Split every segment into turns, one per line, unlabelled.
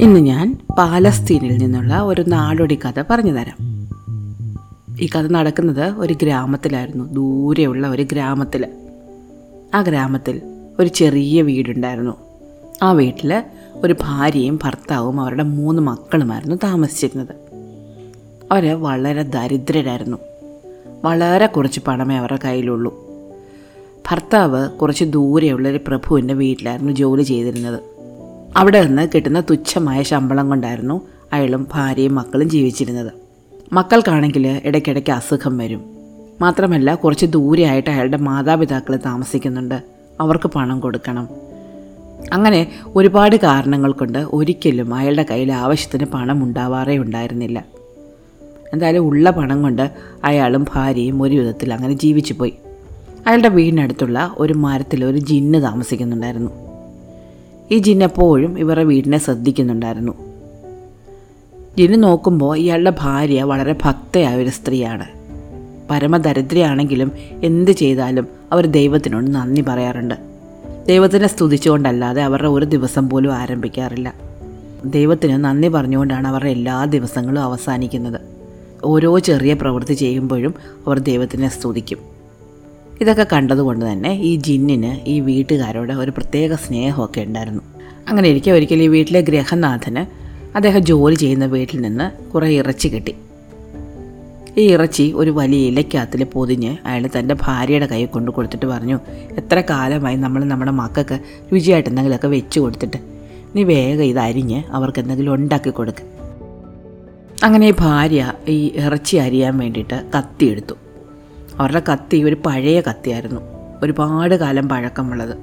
ഇന്ന് ഞാൻ പാലസ്തീനിൽ നിന്നുള്ള ഒരു നാടോടി കഥ പറഞ്ഞു തരാം. ഈ കഥ നടക്കുന്നത് ഒരു ഗ്രാമത്തിലായിരുന്നു. ദൂരെയുള്ള ഒരു ഗ്രാമത്തിൽ ആ ഗ്രാമത്തിൽ ഒരു ചെറിയ വീടുണ്ടായിരുന്നു. ആ വീട്ടിൽ ഒരു ഭാര്യയും ഭർത്താവും അവരുടെ മൂന്ന് മക്കളുമായിരുന്നു താമസിച്ചിരുന്നത്. അവർ വളരെ ദരിദ്രരായിരുന്നു. വളരെ കുറച്ച് പണമേ അവരുടെ കയ്യിലുള്ളൂ. ഭർത്താവ് കുറച്ച് ദൂരെയുള്ള ഒരു പ്രഭുവിന്റെ വീട്ടിലായിരുന്നു ജോലി ചെയ്തിരുന്നത്. അവിടെ നിന്ന് കിട്ടുന്ന തുച്ഛമായ ശമ്പളം കൊണ്ടായിരുന്നു അയാളും ഭാര്യയും മക്കളും ജീവിച്ചിരുന്നത്. മക്കൾക്കാണെങ്കിൽ ഇടയ്ക്കിടയ്ക്ക് അസുഖം വരും. മാത്രമല്ല കുറച്ച് ദൂരെയായിട്ട് അയാളുടെ മാതാപിതാക്കൾ താമസിക്കുന്നുണ്ട്. അവർക്ക് പണം കൊടുക്കണം. അങ്ങനെ ഒരുപാട് കാരണങ്ങൾ കൊണ്ട് ഒരിക്കലും അയാളുടെ കയ്യിൽ ആവശ്യത്തിന് പണം ഉണ്ടാവാറേ ഉണ്ടായിരുന്നില്ല. എന്തായാലും ഉള്ള പണം കൊണ്ട് അയാളും ഭാര്യയും ഒരു വിധത്തിൽ അങ്ങനെ ജീവിച്ചു പോയി അയാളുടെ വീടിനടുത്തുള്ള ഒരു മരത്തിൽ ഒരു ജിന്ന് താമസിക്കുന്നുണ്ടായിരുന്നു. ഈ ജിൻ എപ്പോഴും ഇവരുടെ വീടിനെ ശ്രദ്ധിക്കുന്നുണ്ടായിരുന്നു. ജിന്ന് നോക്കുമ്പോൾ ഇയാളുടെ ഭാര്യ വളരെ ഭക്തയായ ഒരു സ്ത്രീയാണ്. പരമദരിദ്രയാണെങ്കിലും എന്ത് ചെയ്താലും അവർ ദൈവത്തിനോട് നന്ദി പറയാറുണ്ട്. ദൈവത്തിനെ സ്തുതിച്ചുകൊണ്ടല്ലാതെ അവരുടെ ഒരു ദിവസം പോലും ആരംഭിക്കാറില്ല. ദൈവത്തിന് നന്ദി പറഞ്ഞുകൊണ്ടാണ് അവരുടെ എല്ലാ ദിവസങ്ങളും അവസാനിക്കുന്നത്. ഓരോ ചെറിയ പ്രവൃത്തി ചെയ്യുമ്പോഴും അവർ ദൈവത്തിനെ സ്തുതിക്കും. ഇതൊക്കെ കണ്ടതുകൊണ്ട് തന്നെ ഈ ജിന്നിന് ഈ വീട്ടുകാരോട് ഒരു പ്രത്യേക സ്നേഹമൊക്കെ ഉണ്ടായിരുന്നു. അങ്ങനെ ഇരിക്കെ ഒരിക്കൽ ഈ വീട്ടിലെ ഗ്രഹനാഥന് അദ്ദേഹം ജോലി ചെയ്യുന്ന വീട്ടിൽ നിന്ന് കുറേ ഇറച്ചി കിട്ടി. ഈ ഇറച്ചി ഒരു വലിയ ഇലക്കകത്തിൽ പൊതിഞ്ഞ് അയാൾ തന്റെ ഭാര്യയുടെ കൈ കൊണ്ട് കൊടുത്തിട്ട് പറഞ്ഞു എത്ര കാലമായി നമ്മൾ നമ്മുടെ മക്കൾക്ക് രുചിയായിട്ട് എന്തെങ്കിലുമൊക്കെ വെച്ച് കൊടുത്തിട്ട്. നീ വേഗം ഇത് അരിഞ്ഞ് അവർക്ക് എന്തെങ്കിലും ഉണ്ടാക്കി കൊടുക്ക്. അങ്ങനെ ഭാര്യ ഈ ഇറച്ചി അരിയാൻ വേണ്ടിയിട്ട് കത്തി എടുത്തു. അവരുടെ കത്തി ഒരു പഴയ കത്തിയായിരുന്നു. ഒരുപാട് കാലം പഴക്കമുള്ളത്.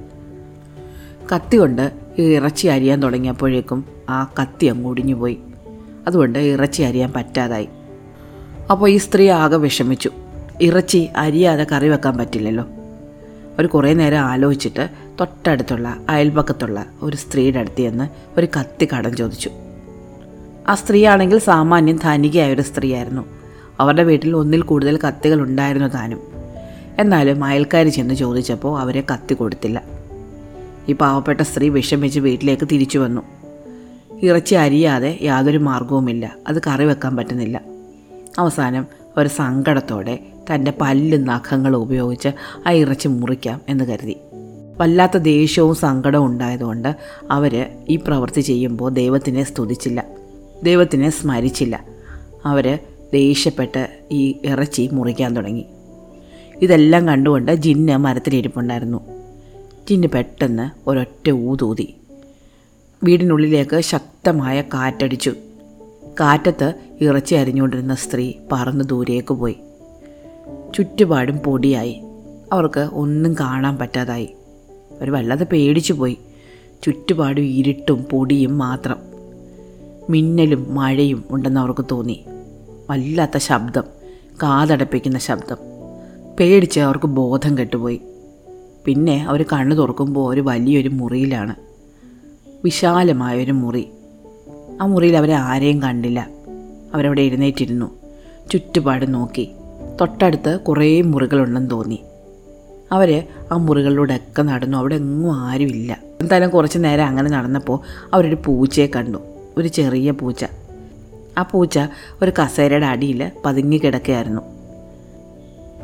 കത്തി കൊണ്ട് ഈ ഇറച്ചി അരിയാൻ തുടങ്ങിയപ്പോഴേക്കും ആ കത്തി അങ്ങ് ഒടിഞ്ഞു പോയി. അതുകൊണ്ട് ഇറച്ചി അരിയാൻ പറ്റാതായി. അപ്പോൾ ഈ സ്ത്രീ ആകെ വിഷമിച്ചു. ഇറച്ചി അരിയാതെ കറി വെക്കാൻ പറ്റില്ലല്ലോ. ഒരു കുറേ നേരം ആലോചിച്ചിട്ട് തൊട്ടടുത്തുള്ള അയൽപക്കത്തുള്ള ഒരു സ്ത്രീയുടെ അടുത്ത് ചെന്ന് ഒരു കത്തി കടം ചോദിച്ചു. ആ സ്ത്രീയാണെങ്കിൽ സാമാന്യം ധനികയായ ഒരു സ്ത്രീയായിരുന്നു. അവരുടെ വീട്ടിൽ ഒന്നിൽ കൂടുതൽ കത്തികൾ ഉണ്ടായിരുന്നു താനും. എന്നാലും അയൽക്കാർ ചെന്ന് ചോദിച്ചപ്പോൾ അവരെ കത്തി കൊടുത്തില്ല. ഈ പാവപ്പെട്ട സ്ത്രീ വിഷമിച്ച് വീട്ടിലേക്ക് തിരിച്ചു വന്നു. ഇറച്ചി അരിയാതെ യാതൊരു മാർഗവുമില്ല. അത് കറി വെക്കാൻ പറ്റുന്നില്ല. അവസാനം ഒരു സങ്കടത്തോടെ തന്റെ പല്ലും നഖങ്ങളും ഉപയോഗിച്ച് ആ ഇറച്ചി മുറിക്കാം എന്ന് കരുതി. വല്ലാത്ത ദേഷ്യവും സങ്കടവും ഉണ്ടായതുകൊണ്ട് അവർ ഈ പ്രവൃത്തി ചെയ്യുമ്പോൾ ദൈവത്തിനെ സ്തുതിച്ചില്ല. ദൈവത്തിനെ സ്മരിച്ചില്ല. അവർ ദേഷ്യപ്പെട്ട് ഈ ഇറച്ചി മുറിക്കാൻ തുടങ്ങി. ഇതെല്ലാം കണ്ടുകൊണ്ട് ജിന്ന് മരത്തിലിരിപ്പുണ്ടായിരുന്നു. ജിന്ന് പെട്ടെന്ന് ഒരൊറ്റ ഊതൂതി വീടിനുള്ളിലേക്ക് ശക്തമായ കാറ്റടിച്ചു. കാറ്റത്ത് ഇറച്ചി അരിഞ്ഞുകൊണ്ടിരുന്ന സ്ത്രീ പറന്ന് ദൂരേക്ക് പോയി. ചുറ്റുപാടും പൊടിയായി. അവർക്ക് ഒന്നും കാണാൻ പറ്റാതായി. അവർ വല്ലാതെ പേടിച്ചു പോയി. ചുറ്റുപാടും ഇരുട്ടും പൊടിയും മാത്രം. മിന്നലും മഴയും ഉണ്ടെന്ന് അവർക്ക് തോന്നി. വല്ലാത്ത ശബ്ദം കാതടപ്പിക്കുന്ന ശബ്ദം. പേടിച്ച് അവർക്ക് ബോധം കെട്ടുപോയി. പിന്നെ അവർ കണ്ണു തുറക്കുമ്പോൾ ഒരു വലിയൊരു മുറിയിലാണ്. വിശാലമായൊരു മുറി. ആ മുറിയിൽ അവരെ ആരെയും കണ്ടില്ല. അവരവിടെ എഴുന്നേറ്റിരുന്നു. ചുറ്റുപാട് നോക്കി. തൊട്ടടുത്ത് കുറേ മുറികളുണ്ടെന്ന് തോന്നി. അവർ ആ മുറികളിലൂടെയൊക്കെ നടന്നു. അവിടെ എങ്ങും ആരുമില്ല. എന്തായാലും കുറച്ച് നേരം അങ്ങനെ നടന്നപ്പോൾ അവരൊരു പൂച്ചയെ കണ്ടു. ഒരു ചെറിയ പൂച്ച. ആ പൂച്ച ഒരു കസേരയുടെ അടിയിൽ പതുങ്ങി കിടക്കുകയായിരുന്നു.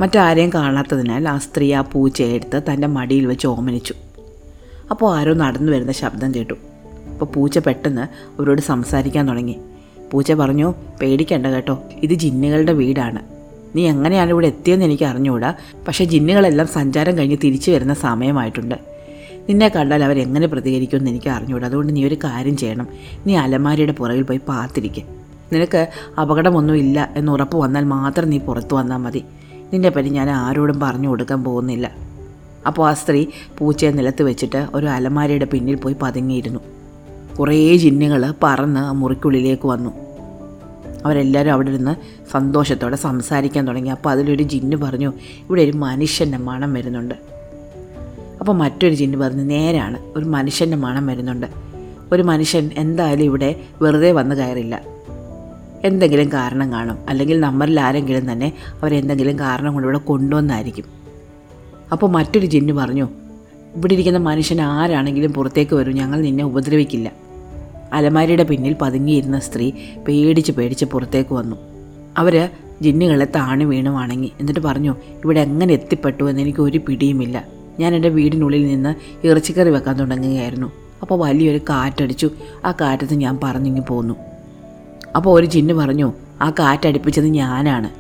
മറ്റാരെയും കാണാത്തതിനാൽ ആ സ്ത്രീ ആ പൂച്ചയെ എടുത്ത് തന്റെ മടിയിൽ വെച്ച് ഓമനിച്ചു. അപ്പോൾ ആരോ നടന്നു വരുന്ന ശബ്ദം കേട്ടു. അപ്പോൾ പൂച്ച പെട്ടെന്ന് അവരോട് സംസാരിക്കാൻ തുടങ്ങി. പൂച്ച പറഞ്ഞു പേടിക്കണ്ട കേട്ടോ ഇത് ജിന്നുകളുടെ വീടാണ്. നീ എങ്ങനെയാണ് ഇവിടെ എത്തിയെന്ന് എനിക്ക് അറിഞ്ഞുകൂടാ. പക്ഷേ ജിന്നുകളെല്ലാം സഞ്ചാരം കഴിഞ്ഞ് തിരിച്ചു വരുന്ന സമയമായിട്ടുണ്ട്. നിന്നെ കണ്ടാൽ അവരെങ്ങനെ പ്രതികരിക്കുമെന്ന് എനിക്ക് അറിഞ്ഞുകൂടാ. അതുകൊണ്ട് നീ ഒരു കാര്യം ചെയ്യണം. നീ അലമാരിയുടെ പുറകിൽ പോയി പാത്തിരിക്കുക നിനക്ക് അപകടമൊന്നുമില്ല എന്ന് ഉറപ്പ് വന്നാൽ മാത്രം നീ പുറത്തു വന്നാൽ മതി. നിന്നെ പറ്റി ഞാൻ ആരോടും പറഞ്ഞു കൊടുക്കാൻ പോകുന്നില്ല. അപ്പോൾ ആ സ്ത്രീ പൂച്ചയെ നിലത്ത് വെച്ചിട്ട് ഒരു അലമാരയുടെ പിന്നിൽ പോയി പതുങ്ങിയിരുന്നു. കുറേ ജിന്നുകൾ പറന്ന് മുറിക്കുള്ളിലേക്ക് വന്നു. അവരെല്ലാവരും അവിടെ ഇരുന്ന് സന്തോഷത്തോടെ സംസാരിക്കാൻ തുടങ്ങി. അപ്പോൾ അതിലൊരു ജിന്ന് പറഞ്ഞു ഇവിടെ ഒരു മനുഷ്യന്റെ മണം വരുന്നുണ്ട്. അപ്പോൾ മറ്റൊരു ജിന്ന് പറഞ്ഞു നേരാണ് ഒരു മനുഷ്യന്റെ മണം വരുന്നുണ്ട്. ഒരു മനുഷ്യൻ എന്തായാലും ഇവിടെ വെറുതെ വന്ന് കയറില്ല. എന്തെങ്കിലും കാരണം കാണും. അല്ലെങ്കിൽ നമ്മളിൽ ആരെങ്കിലും തന്നെ അവരെന്തെങ്കിലും കാരണം കൊണ്ട് ഇവിടെ കൊണ്ടുവന്നായിരിക്കും. അപ്പോൾ മറ്റൊരു ജിന്ന് പറഞ്ഞു ഇവിടെ ഇരിക്കുന്ന മനുഷ്യൻ ആരാണെങ്കിലും പുറത്തേക്ക് വരും. ഞങ്ങൾ നിന്നെ ഉപദ്രവിക്കില്ല. അലമാരിയുടെ പിന്നിൽ പതുങ്ങിയിരുന്ന സ്ത്രീ പേടിച്ച് പേടിച്ച് പുറത്തേക്ക് വന്നു. അവർ ജിന്നുകളെ താണു വീണു വണങ്ങി. എന്നിട്ട് പറഞ്ഞു ഇവിടെ എങ്ങനെ എത്തിപ്പെട്ടു എന്ന് എനിക്ക് ഒരു പിടിയുമില്ല. ഞാൻ എന്റെ വീടിനുള്ളിൽ നിന്ന് ഇറച്ചിക്കറി വെക്കാൻ തുടങ്ങുകയായിരുന്നു. അപ്പോൾ വലിയൊരു കാറ്റടിച്ചു. ആ കാറ്റത്ത് ഞാൻ പറഞ്ഞിങ്ങി പോന്നു. അപ്പോൾ ഒരു ജിന്ന് പറഞ്ഞു ആ കാറ്റടിപ്പിച്ചത് ഞാനാണ്.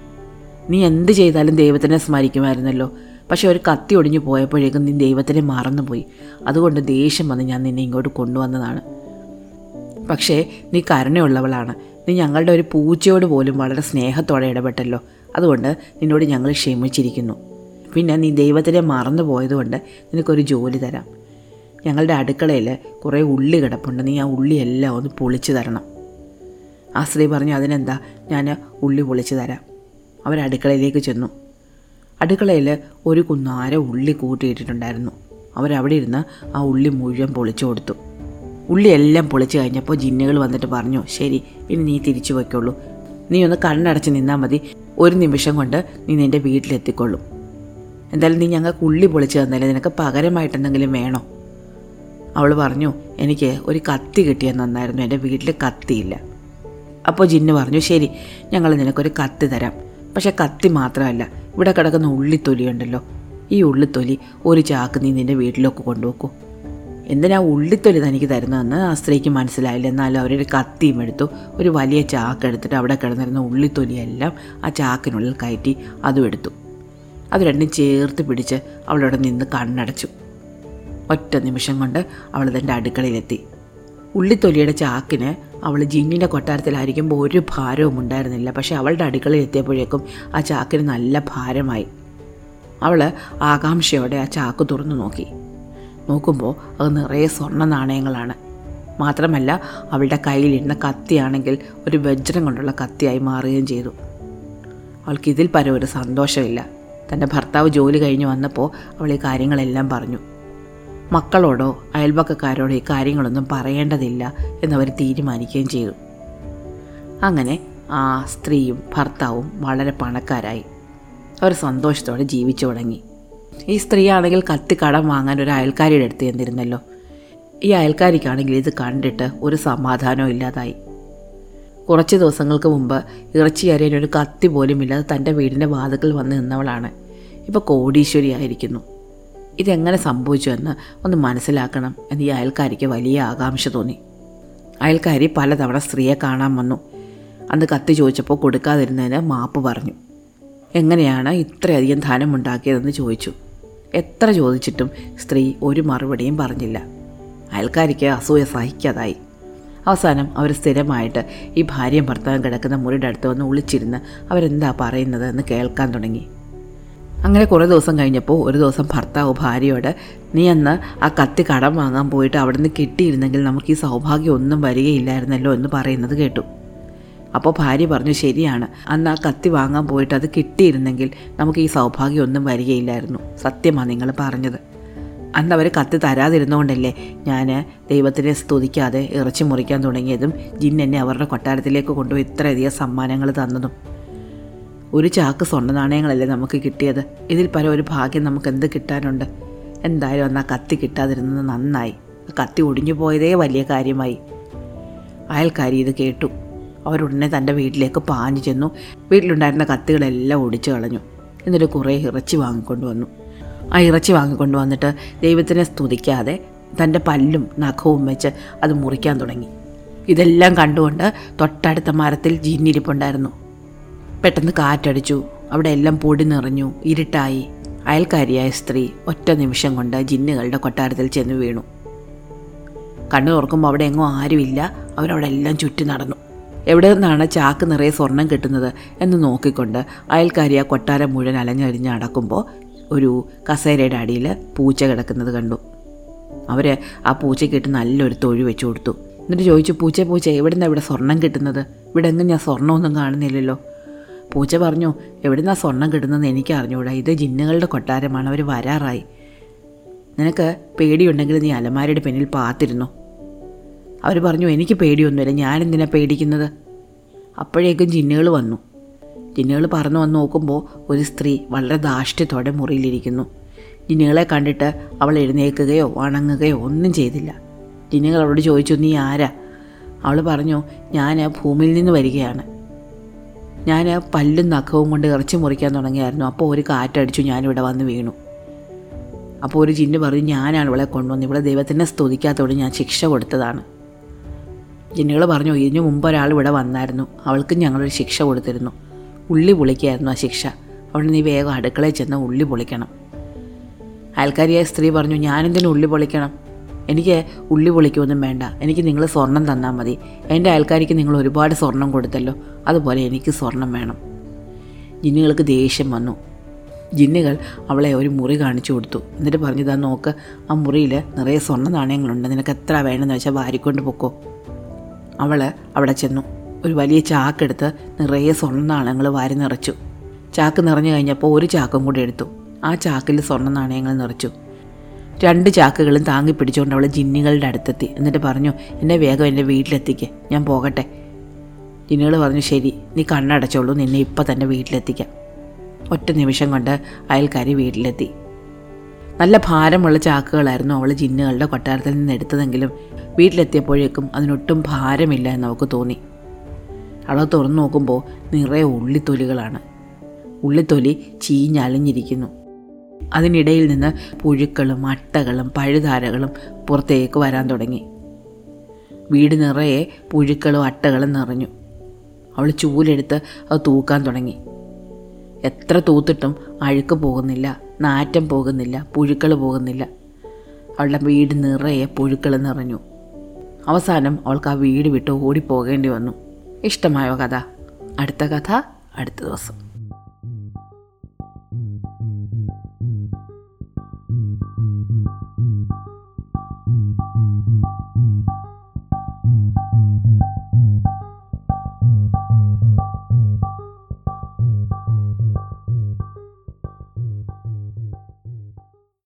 നീ എന്ത് ചെയ്താലും ദൈവത്തിനെ സ്മരിക്കുമായിരുന്നല്ലോ. പക്ഷെ ഒരു കത്തി ഒടിഞ്ഞു പോയപ്പോഴേക്കും നീ ദൈവത്തിനെ മറന്നുപോയി. അതുകൊണ്ട് ദേഷ്യം വന്ന് ഞാൻ നിന്നെ ഇങ്ങോട്ട് കൊണ്ടുവന്നതാണ്. പക്ഷേ നീ കരുണയുള്ളവളാണ്. നീ ഞങ്ങളുടെ ഒരു പൂച്ചയോട് പോലും വളരെ സ്നേഹത്തോടെ ഇടപെട്ടല്ലോ. അതുകൊണ്ട് നിന്നോട് ഞങ്ങൾ ക്ഷമിച്ചിരിക്കുന്നു. പിന്നെ നീ ദൈവത്തിനെ മറന്നു പോയതുകൊണ്ട് നിനക്കൊരു ജോലി തരാം. ഞങ്ങളുടെ അടുക്കളയിൽ കുറേ ഉള്ളി കിടപ്പുണ്ട്. നീ ആ ഉള്ളിയെല്ലാം ഒന്ന് പൊളിച്ചു തരണം. ആ സ്ത്രീ പറഞ്ഞു അതിനെന്താ? ഞാൻ ഉള്ളി പൊളിച്ചു തരാം. അവർ അടുക്കളയിലേക്ക് ചെന്നു. അടുക്കളയിൽ ഒരു കുന്നാര ഉള്ളി കൂട്ടിയിട്ടിട്ടുണ്ടായിരുന്നു. അവരവിടെ ഇരുന്ന് ആ ഉള്ളി മുഴുവൻ പൊളിച്ചു കൊടുത്തു. ഉള്ളി എല്ലാം പൊളിച്ചു കഴിഞ്ഞപ്പോൾ ജിന്നുകൾ വന്നിട്ട് പറഞ്ഞു ശരി ഇനി നീ തിരിച്ചു വയ്ക്കുള്ളൂ നീ ഒന്ന് കണ്ണടച്ച് നിന്നാൽ മതി. ഒരു നിമിഷം കൊണ്ട് നീ നിന്റെ വീട്ടിലെത്തിക്കൊള്ളും. എന്തായാലും നീ ഞങ്ങൾക്ക് ഉള്ളി പൊളിച്ചു തന്നാലേ നിനക്ക് പകരമായിട്ട് എന്തെങ്കിലും വേണോ? അവൾ പറഞ്ഞു എനിക്ക് ഒരു കത്തി കിട്ടിയാൽ നന്നായിരുന്നു. എന്റെ വീട്ടിൽ കത്തിയില്ല. അപ്പോൾ ജിന്നു പറഞ്ഞു ശരി ഞങ്ങൾ നിനക്കൊരു കത്തി തരാം. പക്ഷെ കത്തി മാത്രമല്ല ഇവിടെ കിടക്കുന്ന ഉള്ളിത്തൊലിയുണ്ടല്ലോ. ഈ ഉള്ളിത്തൊലി ഒരു ചാക്ക് നീ നിന്റെ വീട്ടിലൊക്കെ കൊണ്ടുപോക്കൂ എന്തിനാ ഉള്ളിത്തൊലി തനിക്ക് തരുന്നതെന്ന് ആ സ്ത്രീക്ക് മനസ്സിലായില്ല. എന്നാലും അവരൊരു കത്തിയും എടുത്തു ഒരു വലിയ ചാക്ക് എടുത്തിട്ട് അവിടെ കിടന്നിരുന്ന ഉള്ളിത്തൊലിയെല്ലാം ആ ചാക്കിനുള്ളിൽ കയറ്റി അതും എടുത്തു. അത് രണ്ടും ചേർത്ത് പിടിച്ച് അവളവിടെ നിന്ന് കണ്ണടച്ചു. ഒറ്റ നിമിഷം കൊണ്ട് അവൾ തന്റെ അടുക്കളയിലെത്തി. ഉള്ളിത്തൊലിയുടെ ചാക്കിന് അവൾ ജിന്നിന്റെ കൊട്ടാരത്തിലായിരിക്കുമ്പോൾ ഒരു ഭാരവും ഉണ്ടായിരുന്നില്ല. പക്ഷേ അവളുടെ അടുക്കളയിൽ എത്തിയപ്പോഴേക്കും ആ ചാക്കിന് നല്ല ഭാരമായി. അവൾ ആകാംക്ഷയോടെ ആ ചാക്ക് തുറന്നു നോക്കി. നോക്കുമ്പോൾ അത് നിറയെ സ്വർണ നാണയങ്ങളാണ്. മാത്രമല്ല അവളുടെ കയ്യിലിരുന്ന കത്തിയാണെങ്കിൽ ഒരു വജ്രം കൊണ്ടുള്ള കത്തിയായി മാറുകയും ചെയ്തു. അവൾക്ക് ഇതിൽ പരം ഒരു സന്തോഷമില്ല. തന്റെ ഭർത്താവ് ജോലി കഴിഞ്ഞ് വന്നപ്പോൾ അവൾ ഈ കാര്യങ്ങളെല്ലാം പറഞ്ഞു. മക്കളോടോ അയൽപക്കക്കാരോടോ ഈ കാര്യങ്ങളൊന്നും പറയേണ്ടതില്ല എന്നവർ തീരുമാനിക്കുകയും ചെയ്തു. അങ്ങനെ ആ സ്ത്രീയും ഭർത്താവും വളരെ പണക്കാരായി. അവർ സന്തോഷത്തോടെ ജീവിച്ചു തുടങ്ങി. ഈ സ്ത്രീയാണെങ്കിൽ കത്തി കടം വാങ്ങാൻ ഒരു അയൽക്കാരിയുടെ അടുത്ത് ചെന്നിരുന്നല്ലോ. ഈ അയൽക്കാരിക്കാണെങ്കിൽ ഇത് കണ്ടിട്ട് ഒരു സമാധാനവും ഇല്ലാതായി. കുറച്ച് ദിവസങ്ങൾക്ക് മുമ്പ് ഇറച്ചി അരിയാൻ ഒരു കത്തി പോലും ഇല്ലാതെ തന്റെ വീടിന്റെ വാതുക്കൽ വന്ന് നിന്നവളാണ്. ഇപ്പോൾ കോടീശ്വരിയായിരിക്കുന്നു. ഇതെങ്ങനെ സംഭവിച്ചു എന്ന് ഒന്ന് മനസ്സിലാക്കണം എന്ന് ഈ അയൽക്കാരിക്ക് വലിയ ആകാംക്ഷ തോന്നി. അയൽക്കാരി പലതവണ സ്ത്രീയെ കാണാൻ വന്നു. അന്ന് കത്തി ചോദിച്ചപ്പോൾ കൊടുക്കാതിരുന്നതിന് മാപ്പ് പറഞ്ഞു. എങ്ങനെയാണ് ഇത്രയധികം ധനം ഉണ്ടാക്കിയതെന്ന് ചോദിച്ചു. എത്ര ചോദിച്ചിട്ടും സ്ത്രീ ഒരു മറുപടിയും പറഞ്ഞില്ല. അയൽക്കാരിക്ക് അസൂയ സഹിക്കാതായി. അവസാനം അവർ സ്ഥിരമായിട്ട് ഈ ഭാര്യയും ഭർത്താവും കിടക്കുന്ന മുറിയുടെ അടുത്ത് വന്ന് ഒളിച്ചിരുന്ന് അവരെന്താ പറയുന്നത് എന്ന് കേൾക്കാൻ തുടങ്ങി. അങ്ങനെ കുറേ ദിവസം കഴിഞ്ഞപ്പോൾ ഒരു ദിവസം ഭർത്താവ് ഭാര്യയോട് നീ അന്ന് ആ കത്തി കടം വാങ്ങാൻ പോയിട്ട് അവിടെ നിന്ന് കിട്ടിയിരുന്നെങ്കിൽ നമുക്ക് ഈ സൗഭാഗ്യം ഒന്നും വരികയില്ലായിരുന്നല്ലോ എന്ന് പറയുന്നത് കേട്ടു. അപ്പോൾ ഭാര്യ പറഞ്ഞു ശരിയാണ്. അന്ന് ആ കത്തി വാങ്ങാൻ പോയിട്ട് അത് കിട്ടിയിരുന്നെങ്കിൽ നമുക്ക് ഈ സൗഭാഗ്യം ഒന്നും വരികയില്ലായിരുന്നു. സത്യമാണ് നിങ്ങൾ പറഞ്ഞത്. അന്ന് അവർ കത്തി തരാതിരുന്നുകൊണ്ടല്ലേ ഞാൻ ദൈവത്തിനെ സ്തുതിക്കാതെ ഇറച്ചി മുറിക്കാൻ തുടങ്ങിയതും ജിൻ എന്നെ അവരുടെ കൊട്ടാരത്തിലേക്ക് കൊണ്ടുപോയി ഇത്രയധികം സമ്മാനങ്ങൾ തന്നതും. ഒരു ചാക്ക് സ്വർണ നാണയങ്ങളല്ലേ നമുക്ക് കിട്ടിയത്? ഇതിൽ പരം ഒരു ഭാഗ്യം നമുക്ക് എന്ത് കിട്ടാനുണ്ട്? എന്തായാലും അന്ന് ആ കത്തി കിട്ടാതിരുന്നത് നന്നായി. ആ കത്തി ഒടിഞ്ഞു പോയതേ വലിയ കാര്യമായി. അയൽക്കാരി ഇത് കേട്ടു. അവരുടനെ തന്റെ വീട്ടിലേക്ക് പാഞ്ഞു ചെന്നു. വീട്ടിലുണ്ടായിരുന്ന കത്തികളെല്ലാം ഒടിച്ചു കളഞ്ഞു. എന്നിട്ട് കുറേ ഇറച്ചി വാങ്ങിക്കൊണ്ട് വന്നു. ആ ഇറച്ചി വാങ്ങിക്കൊണ്ട് വന്നിട്ട് ദൈവത്തിനെ സ്തുതിക്കാതെ തന്റെ പല്ലും നഖവും വെച്ച് അത് മുറിക്കാൻ തുടങ്ങി. ഇതെല്ലാം കണ്ടുകൊണ്ട് തൊട്ടടുത്ത മരത്തിൽ ജിന്നിരിപ്പുണ്ടായിരുന്നു പെട്ടെന്ന് കാറ്റടിച്ചു. അവിടെ എല്ലാം പൊടി നിറഞ്ഞു ഇരുട്ടായി. അയൽക്കാരിയായ സ്ത്രീ ഒറ്റ നിമിഷം കൊണ്ട് ജിന്നുകളുടെ കൊട്ടാരത്തിൽ ചെന്ന് വീണു. കണ്ണു തുറക്കുമ്പോൾ അവിടെ എങ്ങോ ആരുമില്ല. അവരവിടെ എല്ലാം ചുറ്റി നടന്നു. എവിടെ നിന്നാണ് ചാക്ക് നിറയെ സ്വർണം കിട്ടുന്നത് എന്ന് നോക്കിക്കൊണ്ട് അയൽക്കാരി ആ കൊട്ടാരം മുഴുവൻ അലഞ്ഞരിഞ്ഞ് നടക്കുമ്പോൾ ഒരു കസേരയുടെ അടിയിൽ പൂച്ച കിടക്കുന്നത് കണ്ടു. അവർ ആ പൂച്ചയ്ക്കിട്ട് നല്ലൊരു തൊഴി വെച്ചു കൊടുത്തു. എന്നിട്ട് ചോദിച്ചു പൂച്ച പൂച്ച എവിടെ നിന്നാണ് ഇവിടെ സ്വർണം കിട്ടുന്നത്? ഇവിടെ എങ്ങും ഞാൻ കാണുന്നില്ലല്ലോ. പൂച്ച പറഞ്ഞു എവിടെ നിന്നാണ് സ്വർണം കിട്ടുന്നതെന്ന് എനിക്ക് അറിഞ്ഞുകൂടാ ഇത് ജിന്നുകളുടെ കൊട്ടാരമാണ്. അവർ വരാറായി. നിനക്ക് പേടിയുണ്ടെങ്കിൽ നീ അലമാരയുടെ പിന്നിൽ പാത്തിരുന്നു. അവർ പറഞ്ഞു എനിക്ക് പേടിയൊന്നുമില്ല. ഞാനെന്തിനാ പേടിക്കുന്നത്? അപ്പോഴേക്കും ജിന്നുകൾ വന്നു. ജിന്നുകൾ പറന്നു വന്ന് നോക്കുമ്പോൾ ഒരു സ്ത്രീ വളരെ ധാഷ്ട്യത്തോടെ മുറിയിലിരിക്കുന്നു. ജിന്നുകളെ കണ്ടിട്ട് അവൾ എഴുന്നേൽക്കുകയോ വണങ്ങുകയോ ഒന്നും ചെയ്തില്ല. ജിന്നുകൾ അവളോട് ചോദിച്ചു നീ ആരാ? അവൾ പറഞ്ഞു ഞാൻ ഭൂമിയിൽ നിന്ന് വരികയാണ്. ഞാൻ പല്ലും നഖവും കൊണ്ട് ഇറച്ചി മുറിക്കാൻ തുടങ്ങിയായിരുന്നു. അപ്പോൾ ഒരു കാറ്റടിച്ചു ഞാനിവിടെ വന്ന് വീണു. അപ്പോൾ ഒരു ജിന്നു പറഞ്ഞു ഞാനാണ് ഇവളെ കൊണ്ടുവന്ന് ഇവിടെ ദൈവത്തിനെ സ്തുതിക്കാത്തതുകൊണ്ട് ഞാൻ ശിക്ഷ കൊടുത്തതാണ്. ജിന്നുകൾ പറഞ്ഞു ഇതിനു മുമ്പ് ഒരാൾ ഇവിടെ വന്നായിരുന്നു. അവൾക്ക് ഞങ്ങളൊരു ശിക്ഷ കൊടുത്തിരുന്നു. ഉള്ളി പൊളിക്കായിരുന്നു ആ ശിക്ഷ. അവിടെ നീ വേഗം അടുക്കളയിൽ ചെന്ന് ഉള്ളി പൊളിക്കണം. അയൽക്കാരിയായ സ്ത്രീ പറഞ്ഞു ഞാനെന്തിനു ഉള്ളി പൊളിക്കണം? എനിക്ക് ഉള്ളി പൊളിക്കൊന്നും വേണ്ട. എനിക്ക് നിങ്ങൾ സ്വർണം തന്നാൽ മതി. എന്റെ അയൽക്കാരിക്ക് നിങ്ങൾ ഒരുപാട് സ്വർണം കൊടുത്തല്ലോ. അതുപോലെ എനിക്ക് സ്വർണം വേണം. ജിന്നുകൾക്ക് ദേഷ്യം വന്നു. ജിന്നുകൾ അവളെ ഒരു മുറി കാണിച്ചു കൊടുത്തു. എന്നിട്ട് പറഞ്ഞു താ നോക്ക് ആ മുറിയിൽ നിറയെ സ്വർണ നാണയങ്ങളുണ്ട്. നിനക്ക് എത്ര വേണമെന്ന് വെച്ചാൽ വാരിക്കൊണ്ട് പൊക്കോ. അവൾ അവിടെ ചെന്നു. ഒരു വലിയ ചാക്കെടുത്ത് നിറയെ സ്വർണ നാണയങ്ങൾ വാരി നിറച്ചു. ചാക്ക് നിറഞ്ഞു കഴിഞ്ഞപ്പോൾ ഒരു ചാക്കും കൂടി എടുത്തു. ആ ചാക്കിൽ സ്വർണ നാണയങ്ങൾ നിറച്ചു. രണ്ട് ചാക്കുകളും താങ്ങി പിടിച്ചുകൊണ്ട് അവൾ ജിന്നുകളുടെ അടുത്തെത്തി. എന്നിട്ട് പറഞ്ഞു എന്നെ വേഗം എന്റെ വീട്ടിലെത്തിക്കേ. ഞാൻ പോകട്ടെ. ജിന്നുകൾ പറഞ്ഞു ശരി നീ കണ്ണടച്ചോളൂ. നിന്നെ ഇപ്പം തന്നെ വീട്ടിലെത്തിക്കാം. ഒറ്റ നിമിഷം കൊണ്ട് അയൽക്കാരി വീട്ടിലെത്തി. നല്ല ഭാരമുള്ള ചാക്കുകളായിരുന്നു അവൾ ജിന്നുകളുടെ കൊട്ടാരത്തിൽ നിന്ന് എടുത്തതെങ്കിലും വീട്ടിലെത്തിയപ്പോഴേക്കും അതിനൊട്ടും ഭാരമില്ല എന്ന് അവൾക്ക് തോന്നി. അവൾ തുറന്നു നോക്കുമ്പോൾ നിറയെ ഉള്ളിത്തൊലികളാണ്. ഉള്ളിത്തൊലി ചീഞ്ഞളിഞ്ഞിരിക്കുന്നു അതിനിടയിൽ നിന്ന് പുഴുക്കളും അട്ടകളും പഴുതാരകളും പുറത്തേക്ക് വരാൻ തുടങ്ങി. വീട് നിറയെ പുഴുക്കളും അട്ടകളും നിറഞ്ഞു. അവൾ ചൂലെടുത്ത് അത് തൂക്കാൻ തുടങ്ങി. എത്ര തൂത്തിട്ടും അഴുക്ക് പോകുന്നില്ല നാറ്റം പോകുന്നില്ല പുഴുക്കൾ പോകുന്നില്ല. അവളുടെ വീട് നിറയെ പുഴുക്കൾ നിറഞ്ഞു. അവസാനം അവൾക്ക് ആ വീട് വിട്ട് ഓടിപ്പോകേണ്ടി വന്നു. ഇഷ്ടമായ കഥ? അടുത്ത കഥ അടുത്ത ദിവസം.